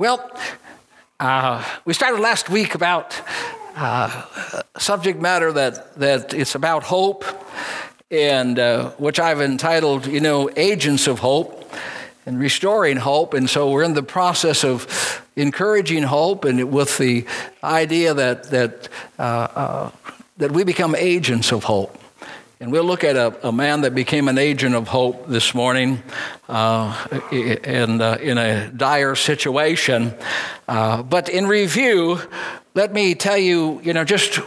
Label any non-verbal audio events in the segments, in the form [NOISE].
Well, uh, we started last week about uh, subject matter that, that it's about hope, and uh, which I've entitled, you know, Agents of Hope and Restoring Hope. And so we're in the process of encouraging hope and with the idea that, that, uh, uh, that we become agents of hope. And we'll look at a, a, man that became an agent of hope this morning uh, in, uh, in a dire situation. Uh, but in review, let me tell you, you know, just,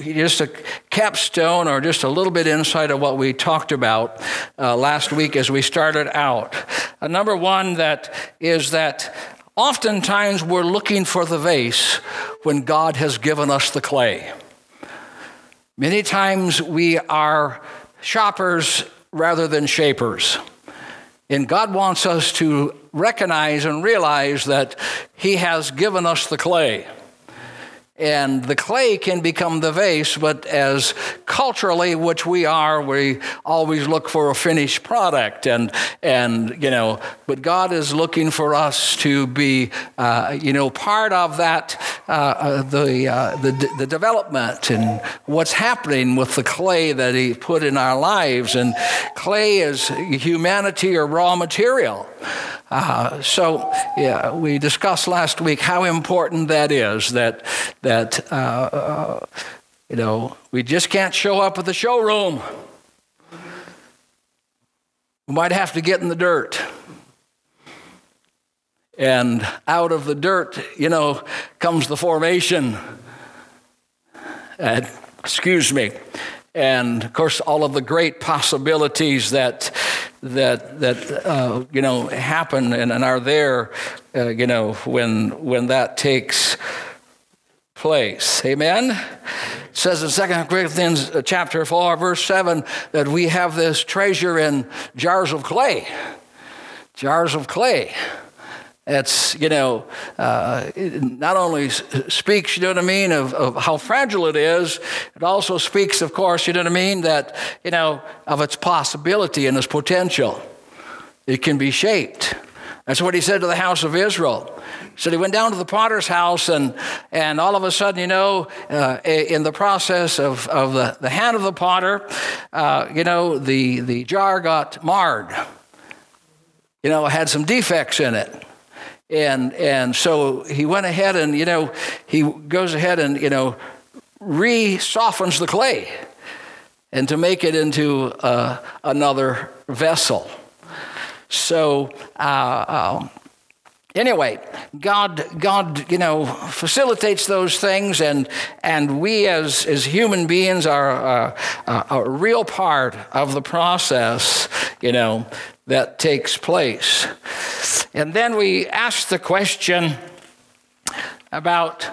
just a capstone or just a little bit inside of what we talked about uh, last week as we started out. Uh, number one, that is that oftentimes we're looking for the vase when God has given us the clay. Many times we are shoppers rather than shapers. And God wants us to recognize and realize that He has given us the clay and the clay can become the vase, but as culturally, which we are, we always look for a finished product, and and you know, but God is looking for us to be, uh, you know, part of that, uh, uh the, uh, the the development and what's happening with the clay that He put in our lives, and clay is humanity or raw material. Uh, so, yeah, we discussed last week how important that is. That that uh, you know we just can't show up at the showroom. We might have to get in the dirt. And out of the dirt, you know, comes the formation. Uh, excuse me. And of course, all of the great possibilities that that that uh, you know happen and, and are there, uh, you know, when when that takes place. Amen. It says in Second Corinthians uh, chapter four, verse seven, that we have this treasure in jars of clay. Jars of clay. It's, you know, uh, it not only speaks, you know what I mean, of, of how fragile it is, it also speaks, of course, you know what I mean, that, you know, of its possibility and its potential. It can be shaped. That's what he said to the house of Israel. He said he went down to the potter's house, and, and all of a sudden, you know, uh, in the process of, of the, the hand of the potter, uh, you know, the, the jar got marred. You know, had some defects in it. And, and so he went ahead and, you know, he goes ahead and, you know, re softens the clay and to make it into uh, another vessel. So, uh, um, anyway, God, God, you know, facilitates those things, and and we as as human beings are uh, a real part of the process, you know, that takes place. And then we ask the question about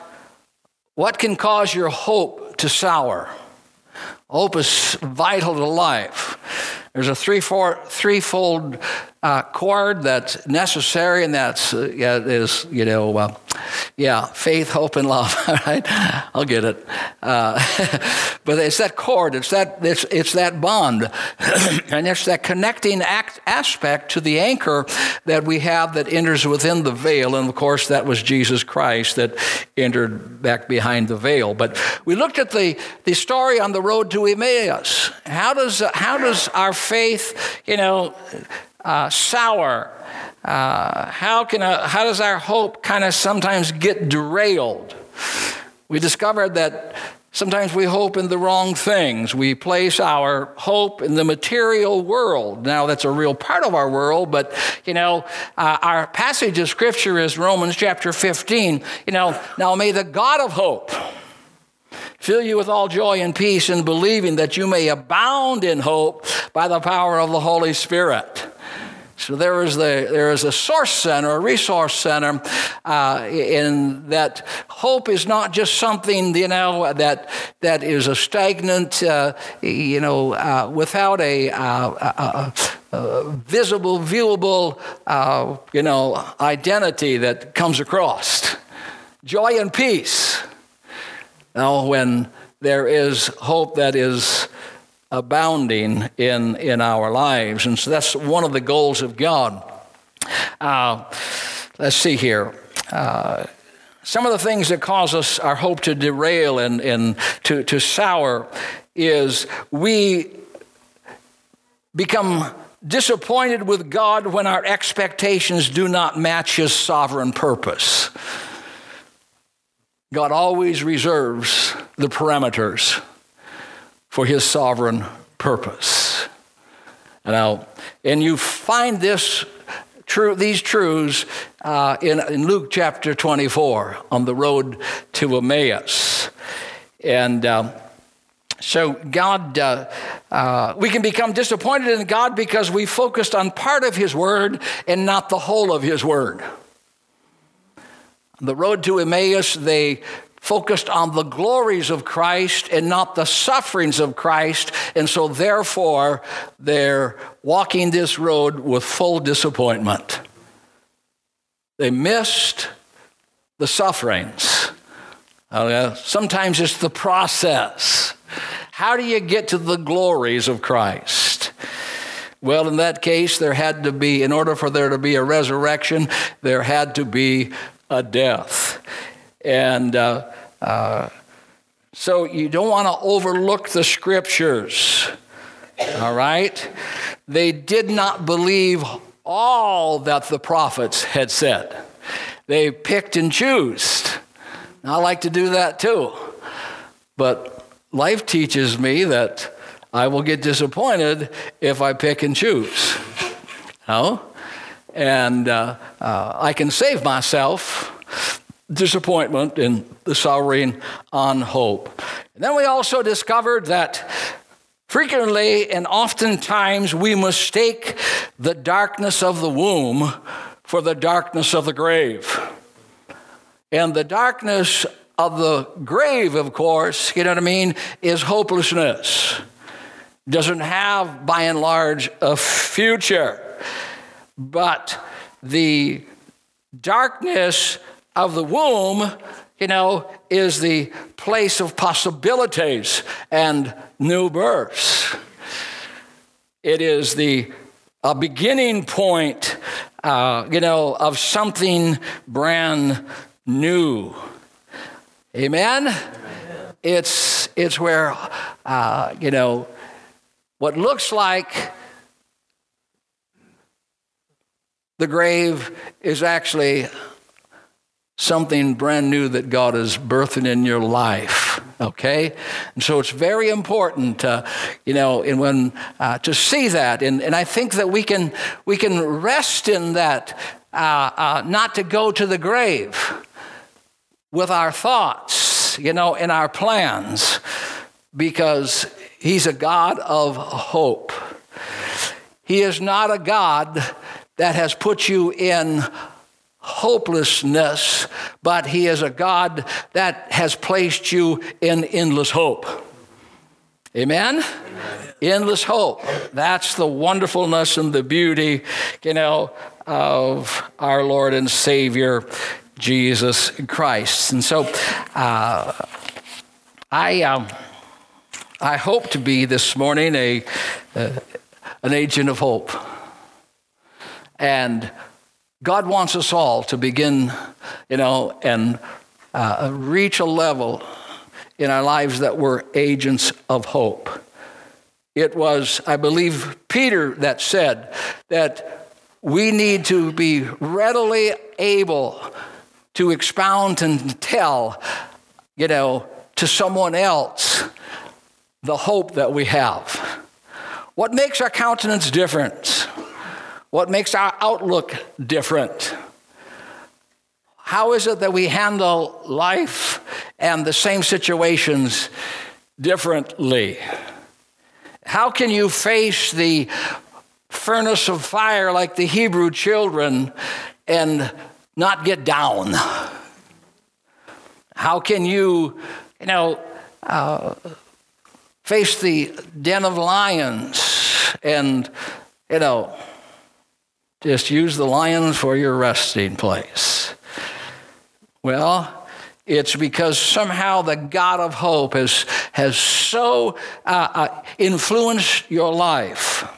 what can cause your hope to sour. Hope is vital to life. There's a three, four, threefold uh, chord that's necessary, and that's uh, yeah, is you know, uh, yeah, faith, hope, and love. [LAUGHS] All right, I'll get it. Uh, [LAUGHS] but it's that cord It's that it's it's that bond, [CLEARS THROAT] and it's that connecting act, aspect to the anchor that we have that enters within the veil, and of course that was Jesus Christ that entered back behind the veil. But we looked at the the story on the road to Emmaus. How does how does our faith, you know? Uh, sour? Uh, how, can a, how does our hope kind of sometimes get derailed? We discovered that sometimes we hope in the wrong things. We place our hope in the material world. Now, that's a real part of our world, but, you know, uh, our passage of scripture is Romans chapter 15. You know, now may the God of hope fill you with all joy and peace in believing that you may abound in hope by the power of the Holy Spirit. So there is, the, there is a source center, a resource center, uh, in that hope is not just something, you know, that, that is a stagnant, uh, you know, uh, without a, uh, a, a visible, viewable, uh, you know, identity that comes across. Joy and peace. Now, when there is hope that is abounding in, in our lives. And so that's one of the goals of God. Uh, let's see here. uh, some of the things that cause us our hope to derail and, and to, to sour is we become disappointed with God when our expectations do not match His sovereign purpose. God always reserves the parameters for His sovereign purpose. Now, and you find this true, these truths uh, in, in Luke chapter 24 on the road to Emmaus. And um, so, God, uh, uh, we can become disappointed in God because we focused on part of His Word and not the whole of His Word. The road to Emmaus, they focused on the glories of Christ and not the sufferings of Christ. And so, therefore, they're walking this road with full disappointment. They missed the sufferings. Uh, sometimes it's the process. How do you get to the glories of Christ? Well, in that case, there had to be, in order for there to be a resurrection, there had to be a death. And uh, so you don't want to overlook the scriptures. All right? They did not believe all that the prophets had said, they picked and chose. I like to do that too. But life teaches me that I will get disappointed if I pick and choose. No? And uh, uh, I can save myself disappointment in the soaring on hope. And then we also discovered that frequently and oftentimes we mistake the darkness of the womb for the darkness of the grave. And the darkness of the grave, of course, you know what I mean, is hopelessness. Doesn't have, by and large, a future. But the darkness of the womb, you know, is the place of possibilities and new births. It is the a beginning point, uh, you know, of something brand new. Amen. Amen. It's it's where uh, you know what looks like the grave is actually something brand new that God is birthing in your life. Okay, and so it's very important, uh, you know, and when uh, to see that, and, and I think that we can we can rest in that, uh, uh not to go to the grave with our thoughts, you know, in our plans, because He's a God of hope. He is not a God that has put you in hopelessness, but He is a God that has placed you in endless hope. Amen? Amen? Endless hope. That's the wonderfulness and the beauty, you know, of our Lord and Savior, Jesus Christ. And so uh, I, um, I hope to be this morning a, uh, an agent of hope. And God wants us all to begin, you know, and uh, reach a level in our lives that we're agents of hope. It was, I believe, Peter that said that we need to be readily able to expound and tell, you know, to someone else the hope that we have. What makes our countenance different? What makes our outlook different? How is it that we handle life and the same situations differently? How can you face the furnace of fire like the Hebrew children and not get down? How can you, you know, uh, face the den of lions and, you know, just use the lions for your resting place. Well, it's because somehow the God of hope has, has so uh, uh, influenced your life.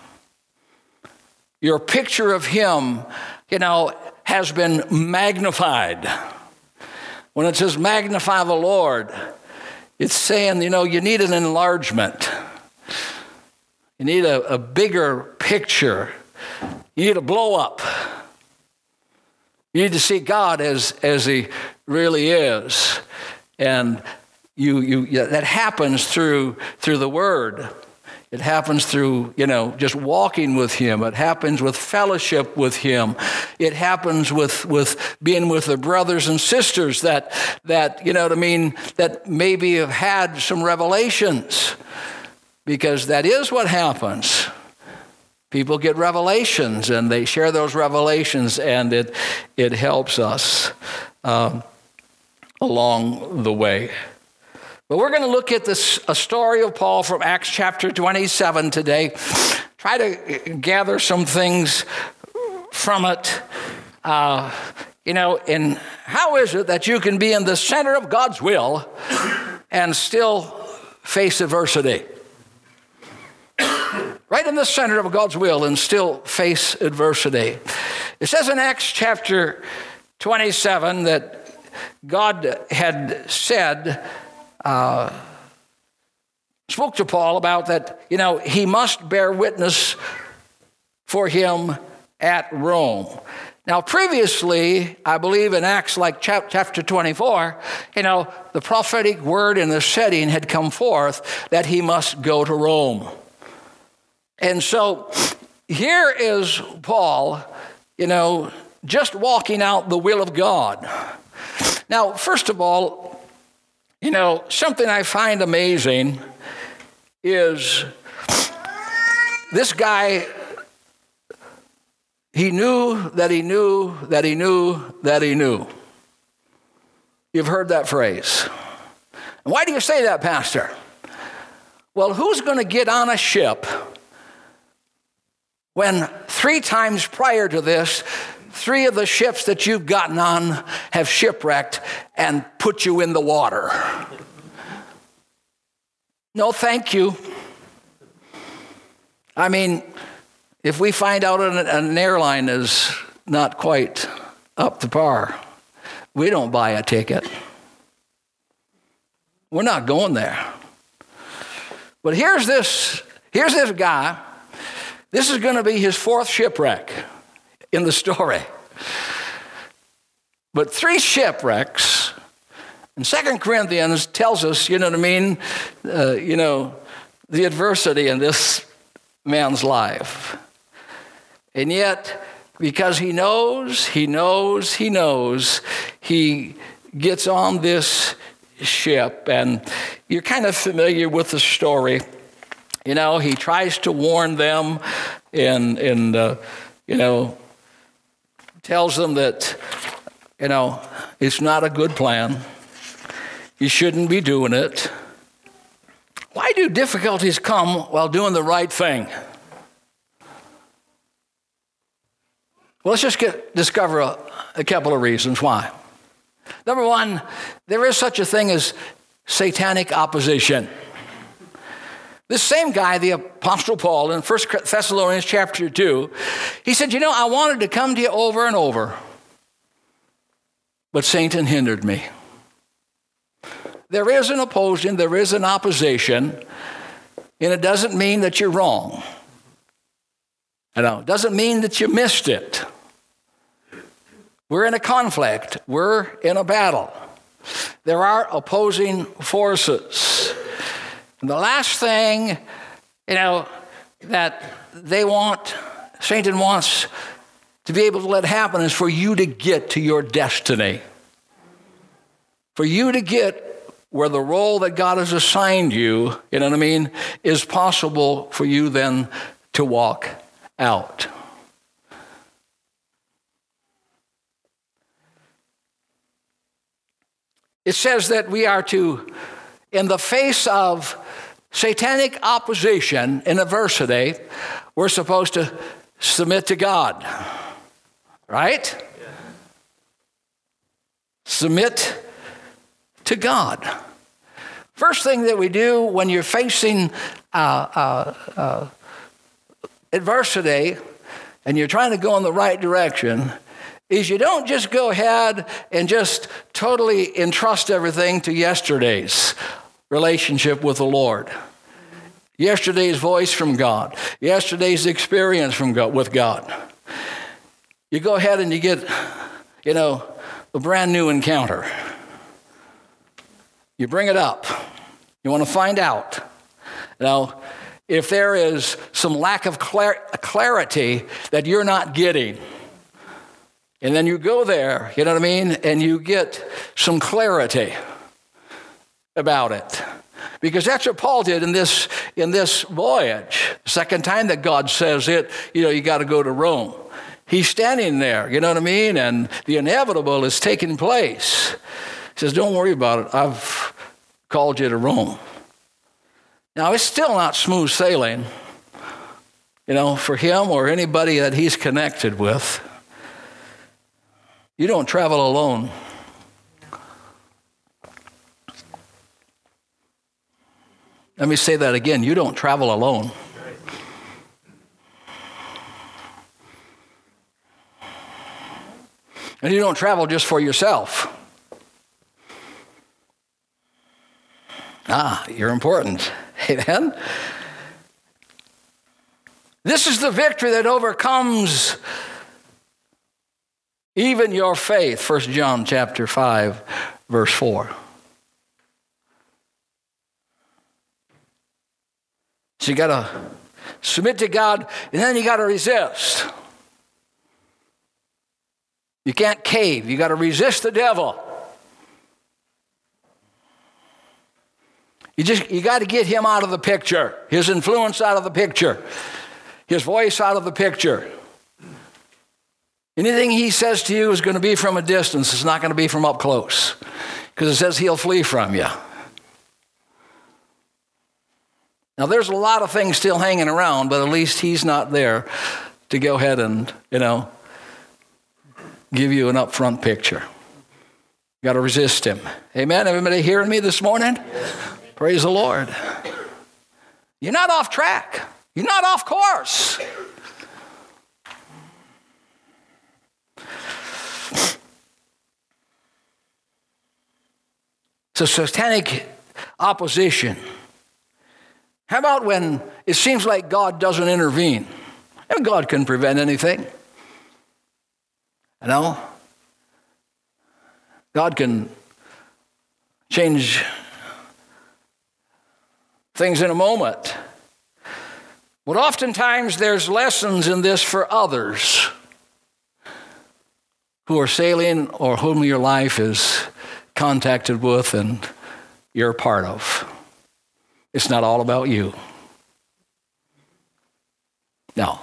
Your picture of Him, you know, has been magnified. When it says magnify the Lord, it's saying, you know, you need an enlargement. You need a, a bigger picture. You need to blow up. You need to see God as, as He really is. And you, you, that happens through, through the Word. It happens through, you know, just walking with Him. It happens with fellowship with Him. It happens with, with being with the brothers and sisters that, that, you know what I mean, that maybe have had some revelations. Because that is what happens. People get revelations and they share those revelations, and it, it helps us um, along the way. But we're going to look at this a story of Paul from Acts chapter 27 today. Try to gather some things from it. Uh, you know, and how is it that you can be in the center of God's will and still face adversity? Right in the center of God's will and still face adversity. It says in Acts chapter 27 that God had said, uh, spoke to Paul about that, you know, he must bear witness for him at Rome. Now, previously, I believe in Acts like chapter 24, you know, the prophetic word in the setting had come forth that he must go to Rome. And so here is Paul, you know, just walking out the will of God. Now, first of all, you know, something I find amazing is this guy, he knew that he knew that he knew that he knew. You've heard that phrase. Why do you say that, Pastor? Well, who's going to get on a ship when three times prior to this, Three of the ships that you've gotten on have shipwrecked and put you in the water. No, thank you. I mean, if we find out an, an airline is not quite up to par, we don't buy a ticket. We're not going there. But here's this, here's this guy. This is going to be his fourth shipwreck in the story. But three shipwrecks, and Second Corinthians tells us, you know what I mean, uh, you know, the adversity in this man's life. And yet, because he knows, he knows, he knows, he gets on this ship, and you're kind of familiar with the story. You know, he tries to warn them, and, and uh, you know, tells them that, you know, it's not a good plan. You shouldn't be doing it. Why do difficulties come while doing the right thing? Well, let's just get, discover a, a couple of reasons why. Number one, there is such a thing as satanic opposition. This same guy, the Apostle Paul, in 1 Thessalonians chapter 2, he said, You know, I wanted to come to you over and over, but Satan hindered me. There is an opposition, there is an opposition, and it doesn't mean that you're wrong. You know, it doesn't mean that you missed it. We're in a conflict, we're in a battle. There are opposing forces. And the last thing, you know, that they want, Satan wants to be able to let happen is for you to get to your destiny. For you to get where the role that God has assigned you, you know what I mean, is possible for you then to walk out. It says that we are to, in the face of satanic opposition and adversity, we're supposed to submit to God. Right? Submit to God. First thing that we do when you're facing uh, uh, uh, adversity and you're trying to go in the right direction is you don't just go ahead and just totally entrust everything to yesterday's relationship with the Lord. Yesterday's voice from God, yesterday's experience from God, with God. You go ahead and you get, you know, a brand new encounter. You bring it up. You want to find out. Now, if there is some lack of clar- clarity that you're not getting, and then you go there, you know what I mean, and you get some clarity about it. Because that's what Paul did in this, in this voyage. Second time that God says it, you know, you got to go to Rome. He's standing there, you know what I mean? And the inevitable is taking place. He says, Don't worry about it. I've called you to Rome. Now, it's still not smooth sailing, you know, for him or anybody that he's connected with. You don't travel alone. Let me say that again. You don't travel alone. And you don't travel just for yourself. Ah, you're important. [LAUGHS] Amen. This is the victory that overcomes even your faith 1 john chapter 5 verse 4 so you got to submit to god and then you got to resist. You can't cave. You got to resist the devil. You just you got to get him out of the picture his influence out of the picture his voice out of the picture. Anything he says to you is going to be from a distance, it's not going to be from up close because it says he'll flee from you. Now, there's a lot of things still hanging around, but at least he's not there to go ahead and, you know, give you an upfront picture. Got to resist him. Amen. Everybody hearing me this morning? Yes. Praise the Lord. You're not off track. You're not off course. So, satanic opposition. How about when it seems like God doesn't intervene? And God can prevent anything. You know? God can change things in a moment. But oftentimes there's lessons in this for others who are sailing or whom your life is contacted with and you're a part of. It's not all about you. No.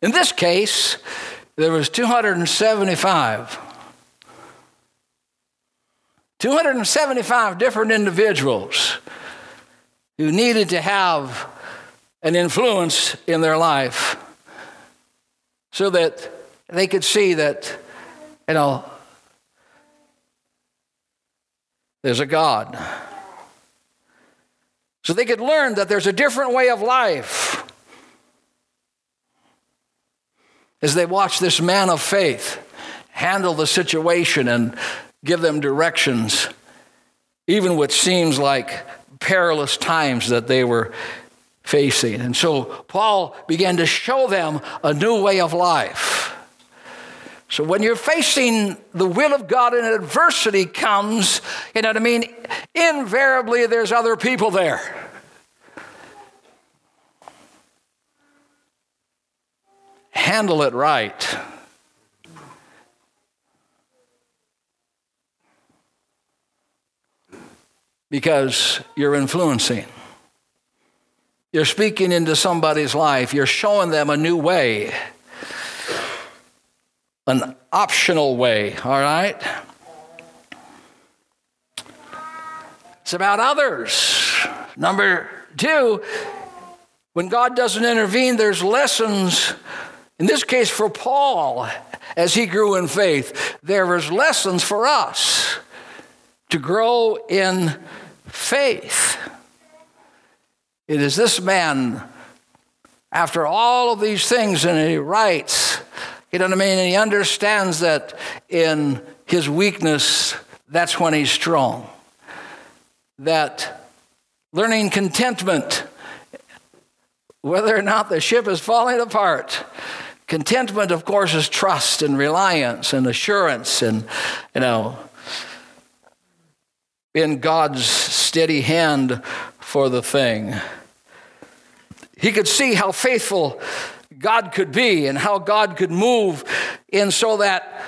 In this case, there was 275. 275 different individuals who needed to have an influence in their life so that they could see that, you know, there's a God. So they could learn that there's a different way of life. As they watch this man of faith handle the situation and give them directions, even what seems like perilous times that they were facing. And so Paul began to show them a new way of life. So when you're facing the will of God and adversity comes, you know what I mean? Invariably, there's other people there. Handle it right. Because you're influencing. You're speaking into somebody's life. You're showing them a new way an optional way, all right? It's about others. Number two, when God doesn't intervene, there's lessons. In this case, for Paul, as he grew in faith, there was lessons for us to grow in faith. It is this man, after all of these things, and he writes, You know what I mean? And he understands that in his weakness, that's when he's strong. That learning contentment, whether or not the ship is falling apart, contentment, of course, is trust and reliance and assurance and, you know, in God's steady hand for the thing. He could see how faithful God could be and how God could move in so that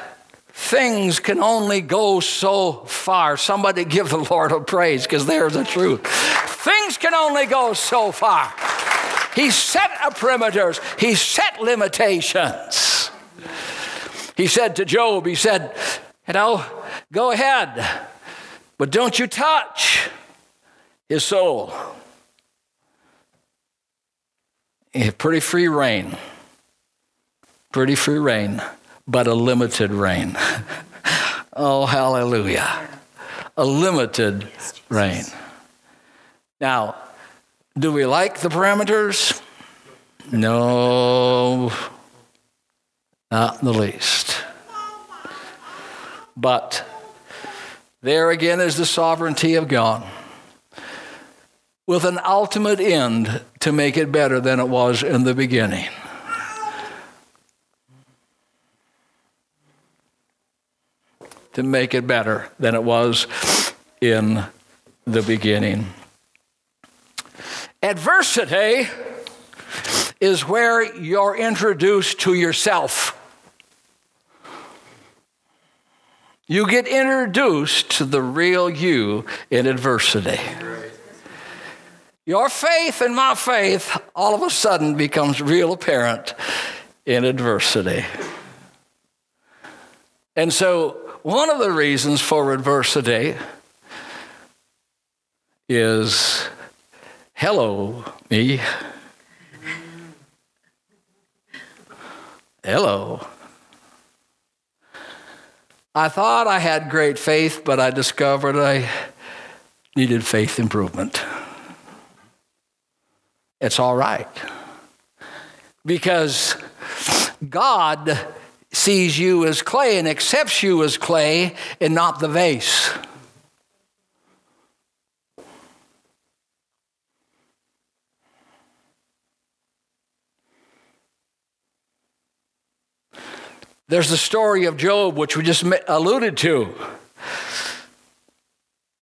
things can only go so far. Somebody give the Lord a praise because there's the truth. Things can only go so far. He set a perimeters, he set limitations. He said to Job, he said, you know, go ahead, but don't you touch his soul. Eh, pretty free reign. Pretty free reign, but a limited reign. [LAUGHS] oh, hallelujah. A limited reign. Now, do we like the parameters? No, not in the least. But there again is the sovereignty of God with an ultimate end to make it better than it was in the beginning. To make it better than it was in the beginning. Adversity is where you're introduced to yourself. You get introduced to the real you in adversity. Your faith and my faith all of a sudden becomes real apparent in adversity. And so, one of the reasons for adversity is hello, me. Hello. I thought I had great faith, but I discovered I needed faith improvement it's all right. Because God sees you as clay and accepts you as clay and not the vase. There's the story of Job, which we just alluded to.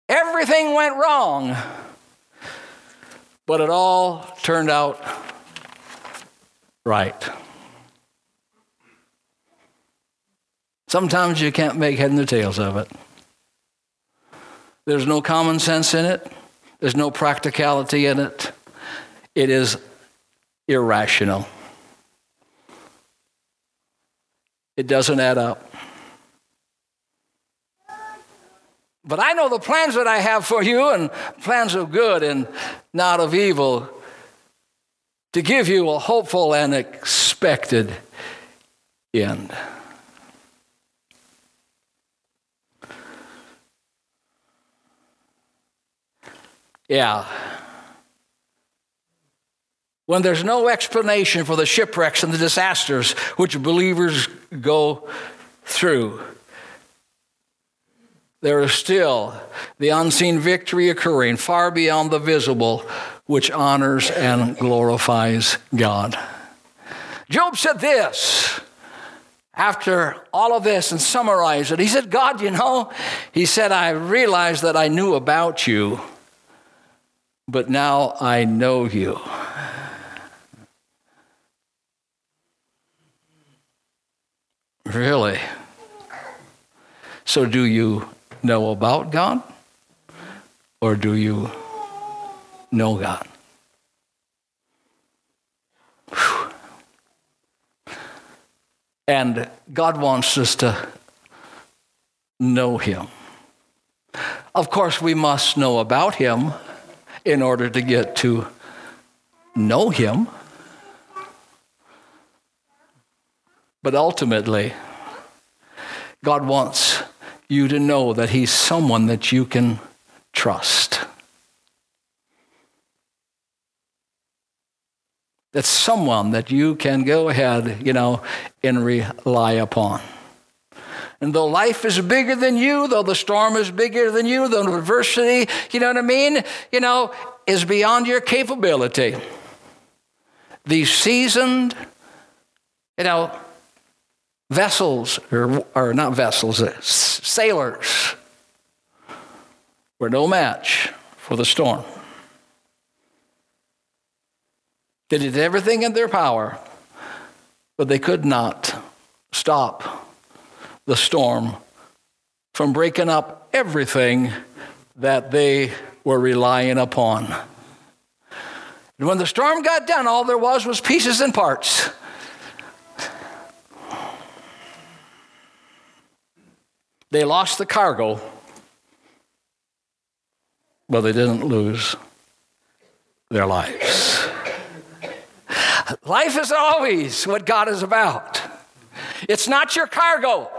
Everything went wrong. But it all turned out right. Sometimes you can't make head and tails of it. There's no common sense in it, there's no practicality in it. It is irrational. It doesn't add up. But I know the plans that I have for you, and plans of good and not of evil, to give you a hopeful and expected end. Yeah. When there's no explanation for the shipwrecks and the disasters which believers go through, there is still the unseen victory occurring far beyond the visible, which honors and glorifies God. Job said this after all of this and summarized it. He said, God, you know, he said, I realized that I knew about you, but now I know you. Really? So, do you know about God? Or do you know God? And God wants us to know Him. Of course, we must know about Him in order to get to know Him. But ultimately, God wants you to know that He's someone that you can trust. That's someone that you can go ahead, you know, and rely upon. And though life is bigger than you, though the storm is bigger than you, though adversity, you know what I mean, you know, is beyond your capability. These seasoned, you know, vessels, or, or not vessels, uh, sailors, were no match for the storm. They did everything in their power, but they could not stop the storm from breaking up everything that they were relying upon. And when the storm got done, all there was was pieces and parts. They lost the cargo, but they didn't lose their lives. Life is always what God is about. It's not your cargo,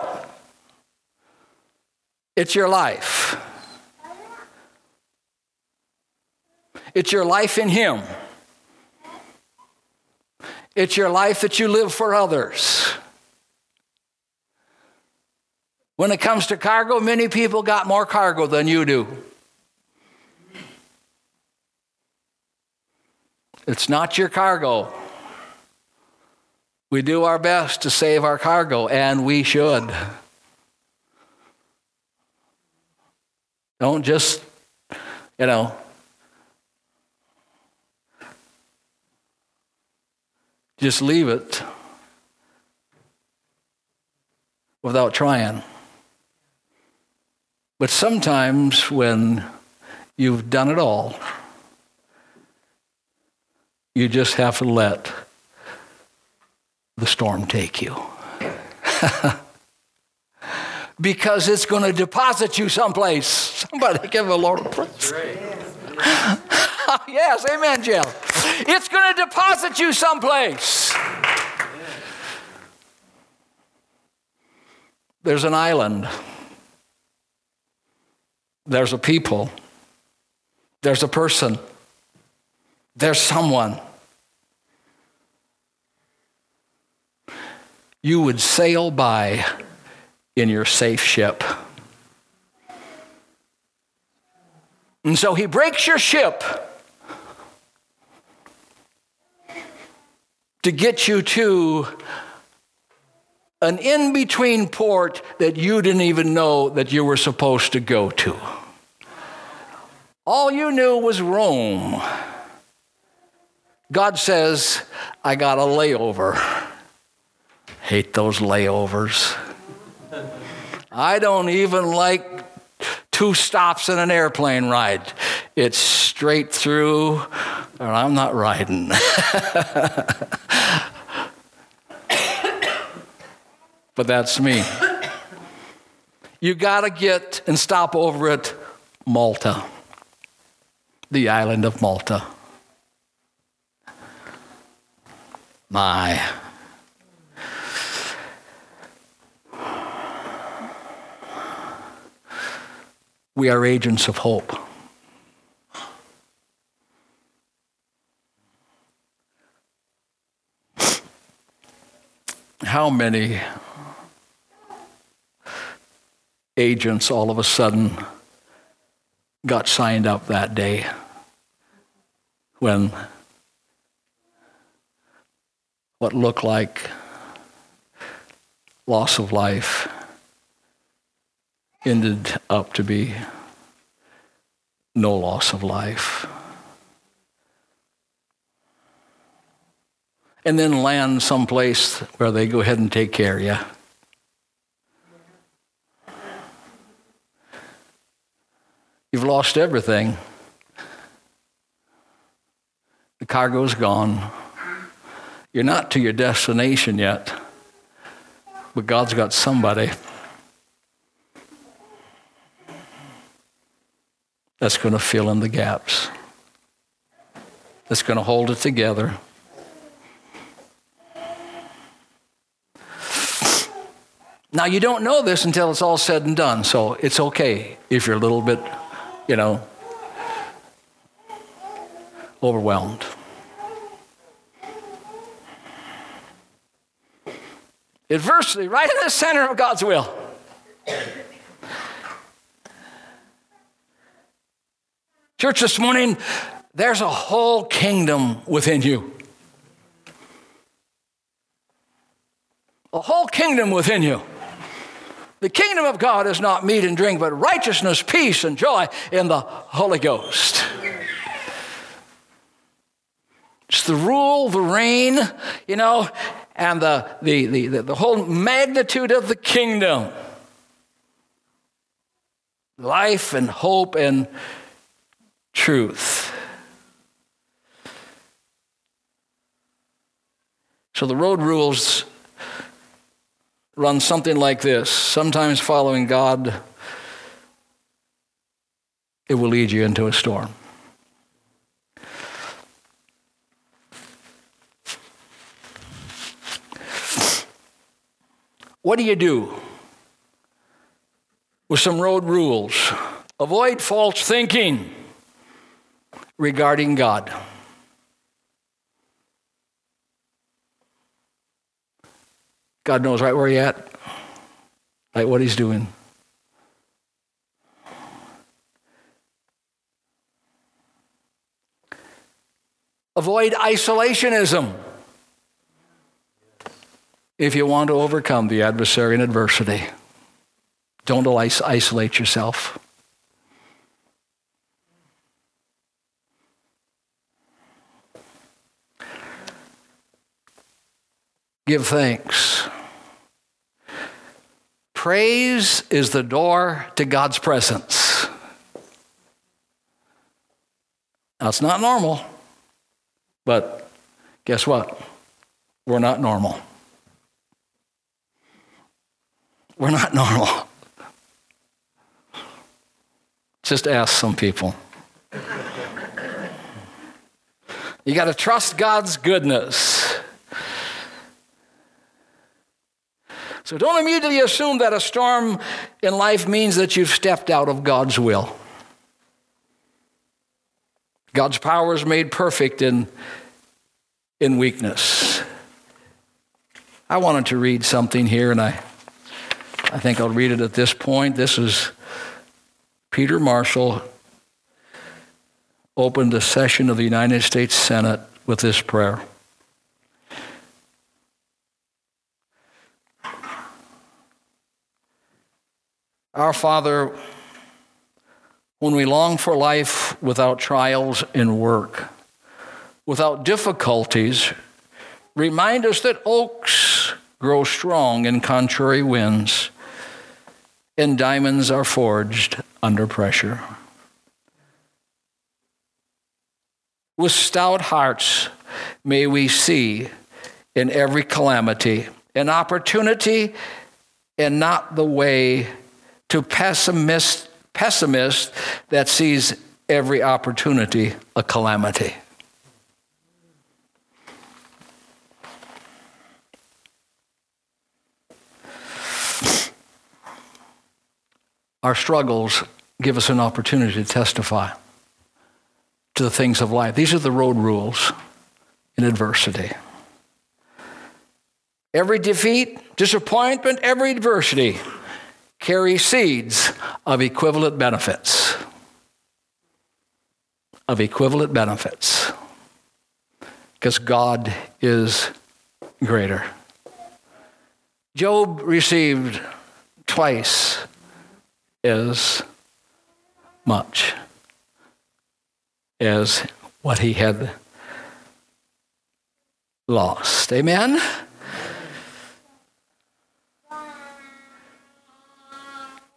it's your life. It's your life in Him. It's your life that you live for others. When it comes to cargo, many people got more cargo than you do. It's not your cargo. We do our best to save our cargo, and we should. Don't just, you know, just leave it without trying. But sometimes when you've done it all, you just have to let the storm take you. [LAUGHS] because it's going to deposit you someplace. Somebody give a Lord a praise. [LAUGHS] yes, amen, Jill. It's going to deposit you someplace. There's an island. There's a people. There's a person. There's someone. You would sail by in your safe ship. And so he breaks your ship to get you to an in between port that you didn't even know that you were supposed to go to. All you knew was Rome. God says, I got a layover. Hate those layovers. I don't even like two stops in an airplane ride. It's straight through, or I'm not riding. [LAUGHS] but that's me. You got to get and stop over at Malta, the island of Malta. My. We are agents of hope. How many agents all of a sudden got signed up that day when what looked like loss of life ended up to be no loss of life. And then land someplace where they go ahead and take care of you. You've lost everything. The cargo's gone. You're not to your destination yet, but God's got somebody that's going to fill in the gaps, that's going to hold it together. Now, you don't know this until it's all said and done, so it's okay if you're a little bit, you know, overwhelmed. Adversity, right in the center of God's will. Church, this morning, there's a whole kingdom within you. A whole kingdom within you. The kingdom of God is not meat and drink, but righteousness, peace, and joy in the Holy Ghost. It's the rule, the reign, you know, and the, the, the, the, whole magnitude of the kingdom. Life and hope and truth. So the road rules run something like this. Sometimes following God, it will lead you into a storm. What do you do with some road rules? Avoid false thinking regarding God. God knows right where you're at, right what He's doing. Avoid isolationism if you want to overcome the adversary and adversity. Don't isolate yourself. Give thanks. Praise is the door to God's presence. It's not normal, but guess what? We're not normal. We're not [LAUGHS] normal. Just ask some people. You got to trust God's goodness. So don't immediately assume that a storm in life means that you've stepped out of God's will. God's power is made perfect in, in weakness. I wanted to read something here, and I I think I'll read it at this point. This is Peter Marshall opened the session of the United States Senate with this prayer. Our Father, when we long for life without trials in work, without difficulties, remind us that oaks grow strong in contrary winds and diamonds are forged under pressure. With stout hearts, may we see in every calamity an opportunity and not the way to pessimist, pessimist that sees every opportunity a calamity. our struggles give us an opportunity to testify to the things of life. These are the road rules in adversity. Every defeat, disappointment, every adversity carry seeds of equivalent benefits. Of equivalent benefits. Because God is greater. Job received twice as much as what he had lost. Amen?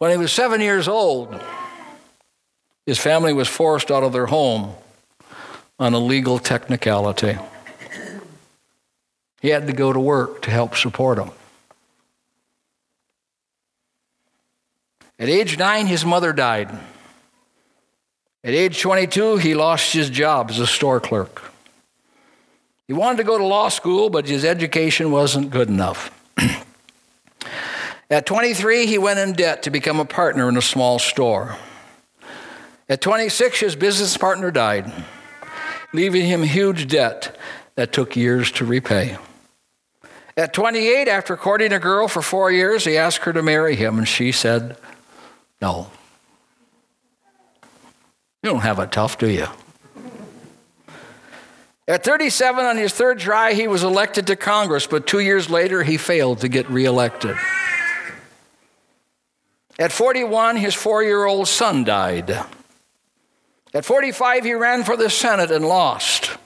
When he was seven years old, his family was forced out of their home on a legal technicality. He had to go to work to help support them. At age nine, his mother died. At age 22, he lost his job as a store clerk. He wanted to go to law school, but his education wasn't good enough. [CLEARS THROAT] At 23, he went in debt to become a partner in a small store. At 26, his business partner died, leaving him huge debt that took years to repay. At 28, after courting a girl for four years, he asked her to marry him, and she said, No. You don't have it tough, do you? At 37, on his third try, he was elected to Congress, but two years later, he failed to get reelected. At 41, his four year old son died. At 45, he ran for the Senate and lost.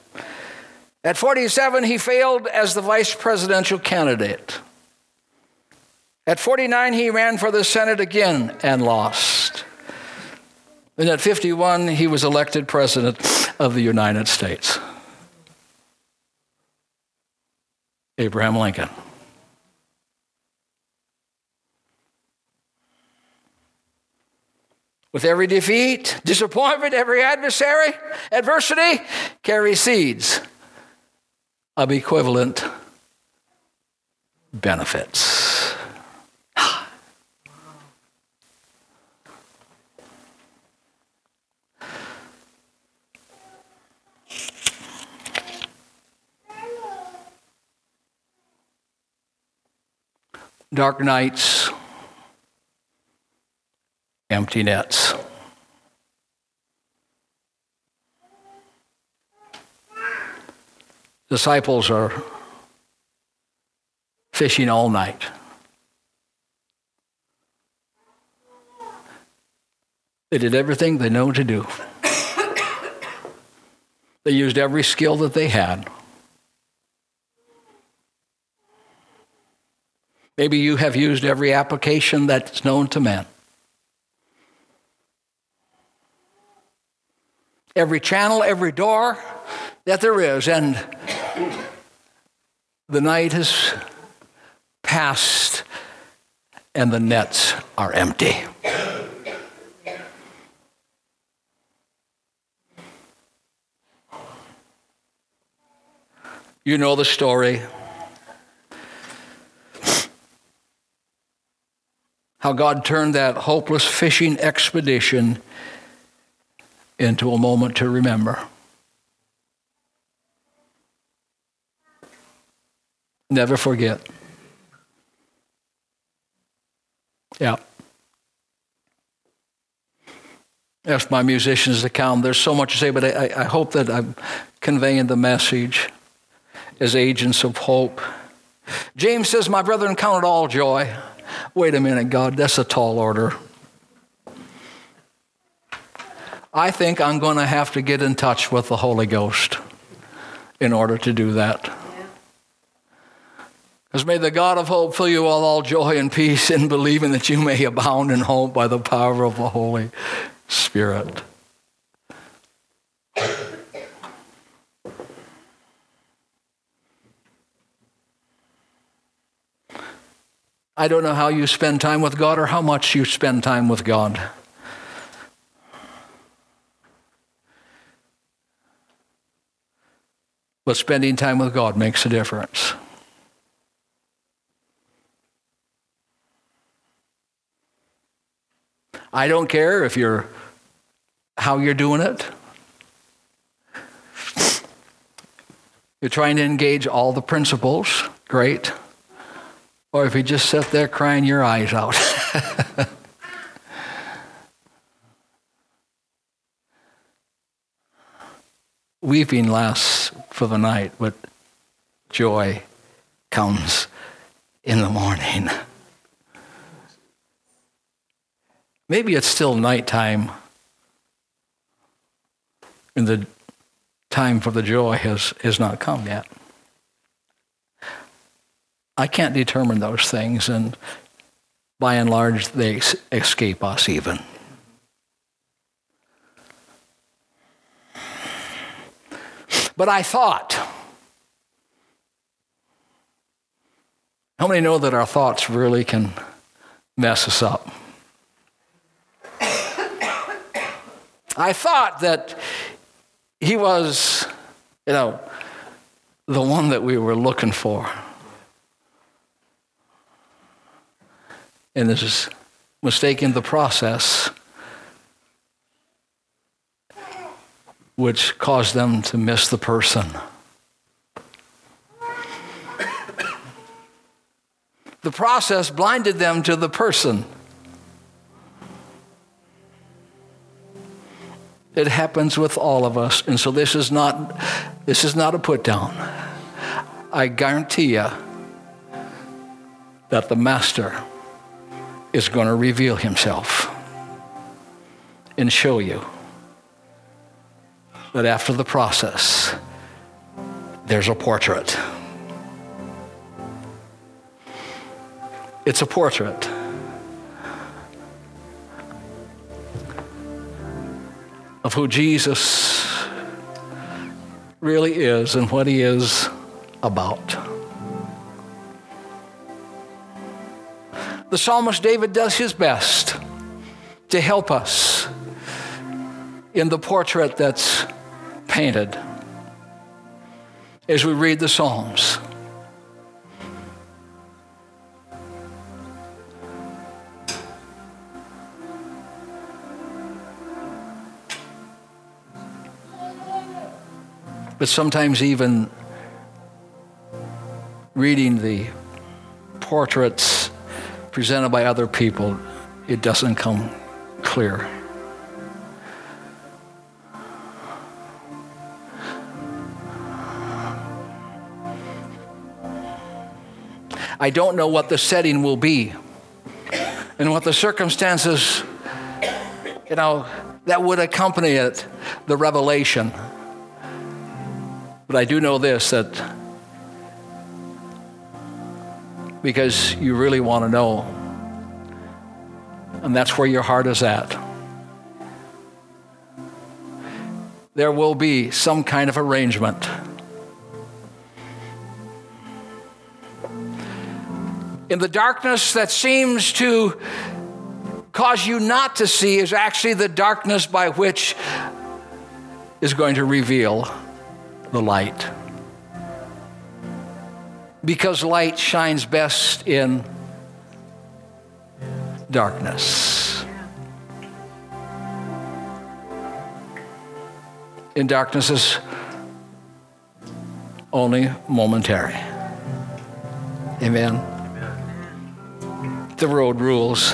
At 47, he failed as the vice presidential candidate. At 49, he ran for the Senate again and lost. And at 51, he was elected president of the United States. Abraham Lincoln. With every defeat, disappointment, every adversary, adversity carry seeds of equivalent benefits. [SIGHS] Dark nights, empty nets. Disciples are fishing all night. They did everything they know to do. They used every skill that they had. Maybe you have used every application that's known to man. Every channel, every door that there is. And the night has passed and the nets are empty. You know the story. how God turned that hopeless fishing expedition into a moment to remember. Never forget. Yeah. Ask my musicians to. There's so much to say, but I, I hope that I'm conveying the message as agents of hope. James says, My brethren, count it all joy Wait a minute, God, that's a tall order. I think I'm going to have to get in touch with the Holy Ghost in order to do that. Because may the God of hope fill you with all joy and peace in believing that you may abound in hope by the power of the Holy Spirit. I don't know how you spend time with God or how much you spend time with God. But spending time with God makes a difference. I don't care if you're how you're doing it. You're trying to engage all the principles, great or if you just sit there crying your eyes out. [LAUGHS] Weeping lasts for the night, but joy comes in the morning. Maybe it's still nighttime and the time for the joy has, has not come yet. I can't determine those things, and by and large, they escape us even. But I thought, how many know that our thoughts really can mess us up? I thought that he was, you know, the one that we were looking for. and this is mistaken the process which caused them to miss the person. the process blinded them to the person. It happens with all of us. And so this is not this is not a put down. I guarantee you that the master is going to reveal himself and show you that after the process there's a portrait. It's a portrait. of who Jesus really is and what he is about. The psalmist David does his best to help us in the portrait that's painted as we read the Psalms. but sometimes even reading the portraits presented by other people, it doesn't come clear. I don't know what the setting will be and what the circumstances, you know, that would accompany it, the revelation. But I do know this that because you really want to know, and that's where your heart is at. There will be some kind of arrangement. In the darkness that seems to cause you not to see is actually the darkness by which is going to reveal the light. Because light shines best in darkness. In darkness is only momentary. Amen. The road rules.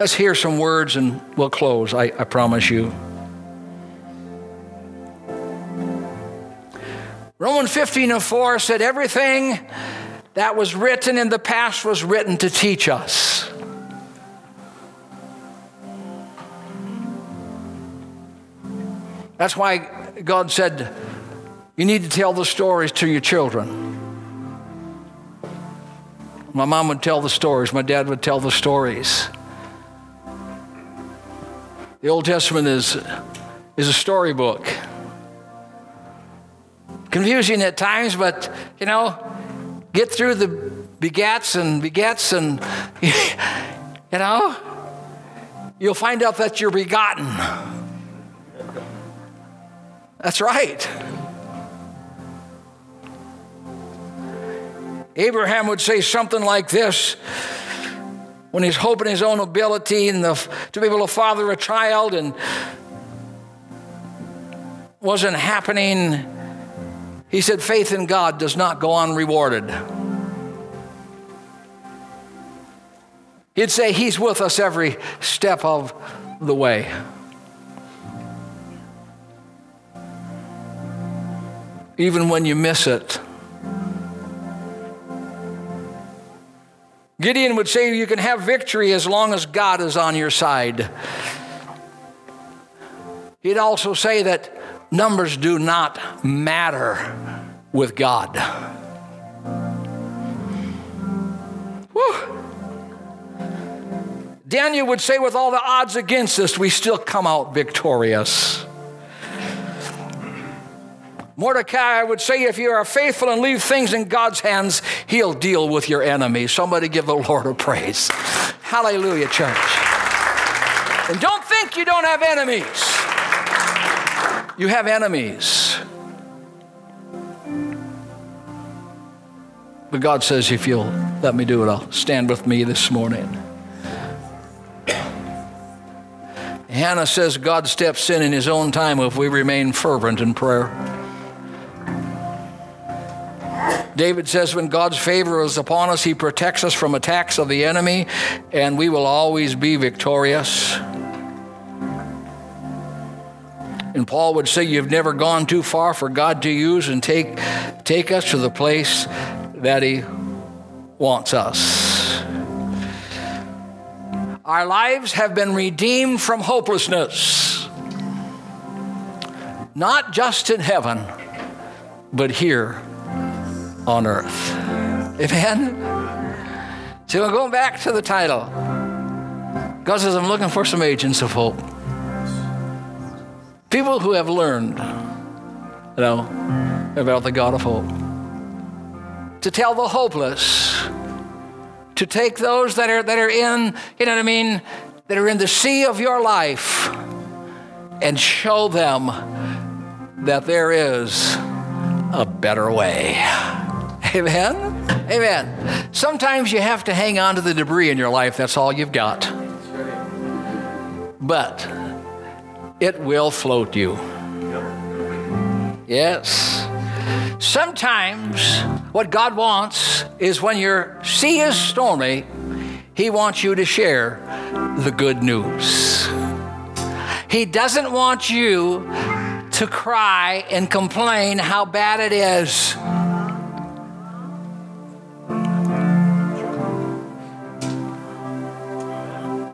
Let's hear some words and we'll close, I, I promise you. Romans 15 and 4 said, Everything that was written in the past was written to teach us. That's why God said, You need to tell the stories to your children. My mom would tell the stories, my dad would tell the stories. The Old Testament is, is a storybook. Confusing at times, but you know, get through the begats and begets, and [LAUGHS] you know, you'll find out that you're begotten. That's right. Abraham would say something like this when he's hoping his own ability and the, to be able to father a child and wasn't happening, he said, faith in God does not go unrewarded. He'd say, He's with us every step of the way. Even when you miss it, Gideon would say you can have victory as long as God is on your side. He'd also say that numbers do not matter with God. Whew. Daniel would say, with all the odds against us, we still come out victorious. Mordecai would say, if you are faithful and leave things in God's hands, he'll deal with your enemies. Somebody give the Lord a praise. Hallelujah, church. And don't think you don't have enemies. You have enemies. But God says, if you'll let me do it, I'll stand with me this morning. Hannah says God steps in in his own time if we remain fervent in prayer. David says, when God's favor is upon us, he protects us from attacks of the enemy, and we will always be victorious. And Paul would say, You've never gone too far for God to use and take, take us to the place that He wants us. Our lives have been redeemed from hopelessness, not just in heaven, but here on earth. Amen? So we're going back to the title. God says, I'm looking for some agents of hope. People who have learned, you know, about the God of hope. To tell the hopeless, to take those that are, that are in, you know what I mean, that are in the sea of your life and show them that there is a better way. Amen? Amen. Sometimes you have to hang on to the debris in your life, that's all you've got. But it will float you. Yes. Sometimes what God wants is when your sea is stormy, He wants you to share the good news. He doesn't want you to cry and complain how bad it is.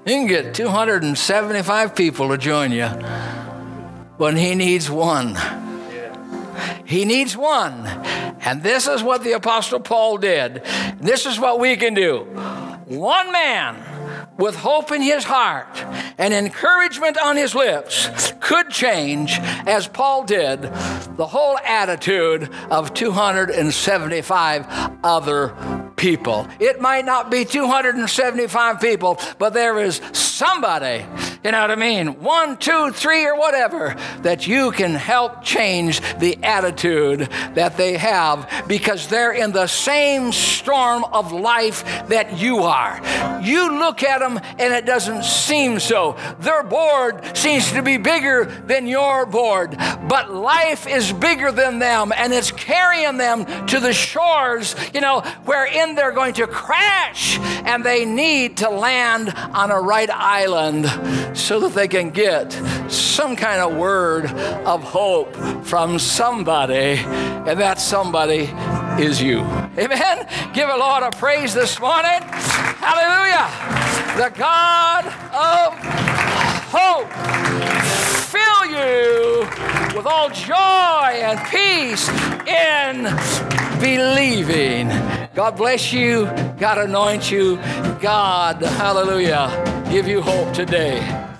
You can get 275 people to join you, but he needs one. He needs one. And this is what the Apostle Paul did. This is what we can do. One man with hope in his heart and encouragement on his lips could change, as Paul did, the whole attitude of 275 other people. It might not be 275 people, but there is somebody, you know what I mean? One, two, three, or whatever, that you can help change the attitude that they have because they're in the same storm of life that you are. You look at them and it doesn't seem so. Their board seems to be bigger than your board, but life is bigger than them and it's carrying them to the shores, you know, wherein they're going to crash and they need to land on a right island so that they can get some kind of word of hope from somebody, and that somebody is you. Amen? Give a Lord a praise this morning. Hallelujah. The God of hope fill you with all joy and peace in believing. God bless you. God anoint you. God, hallelujah, give you hope today.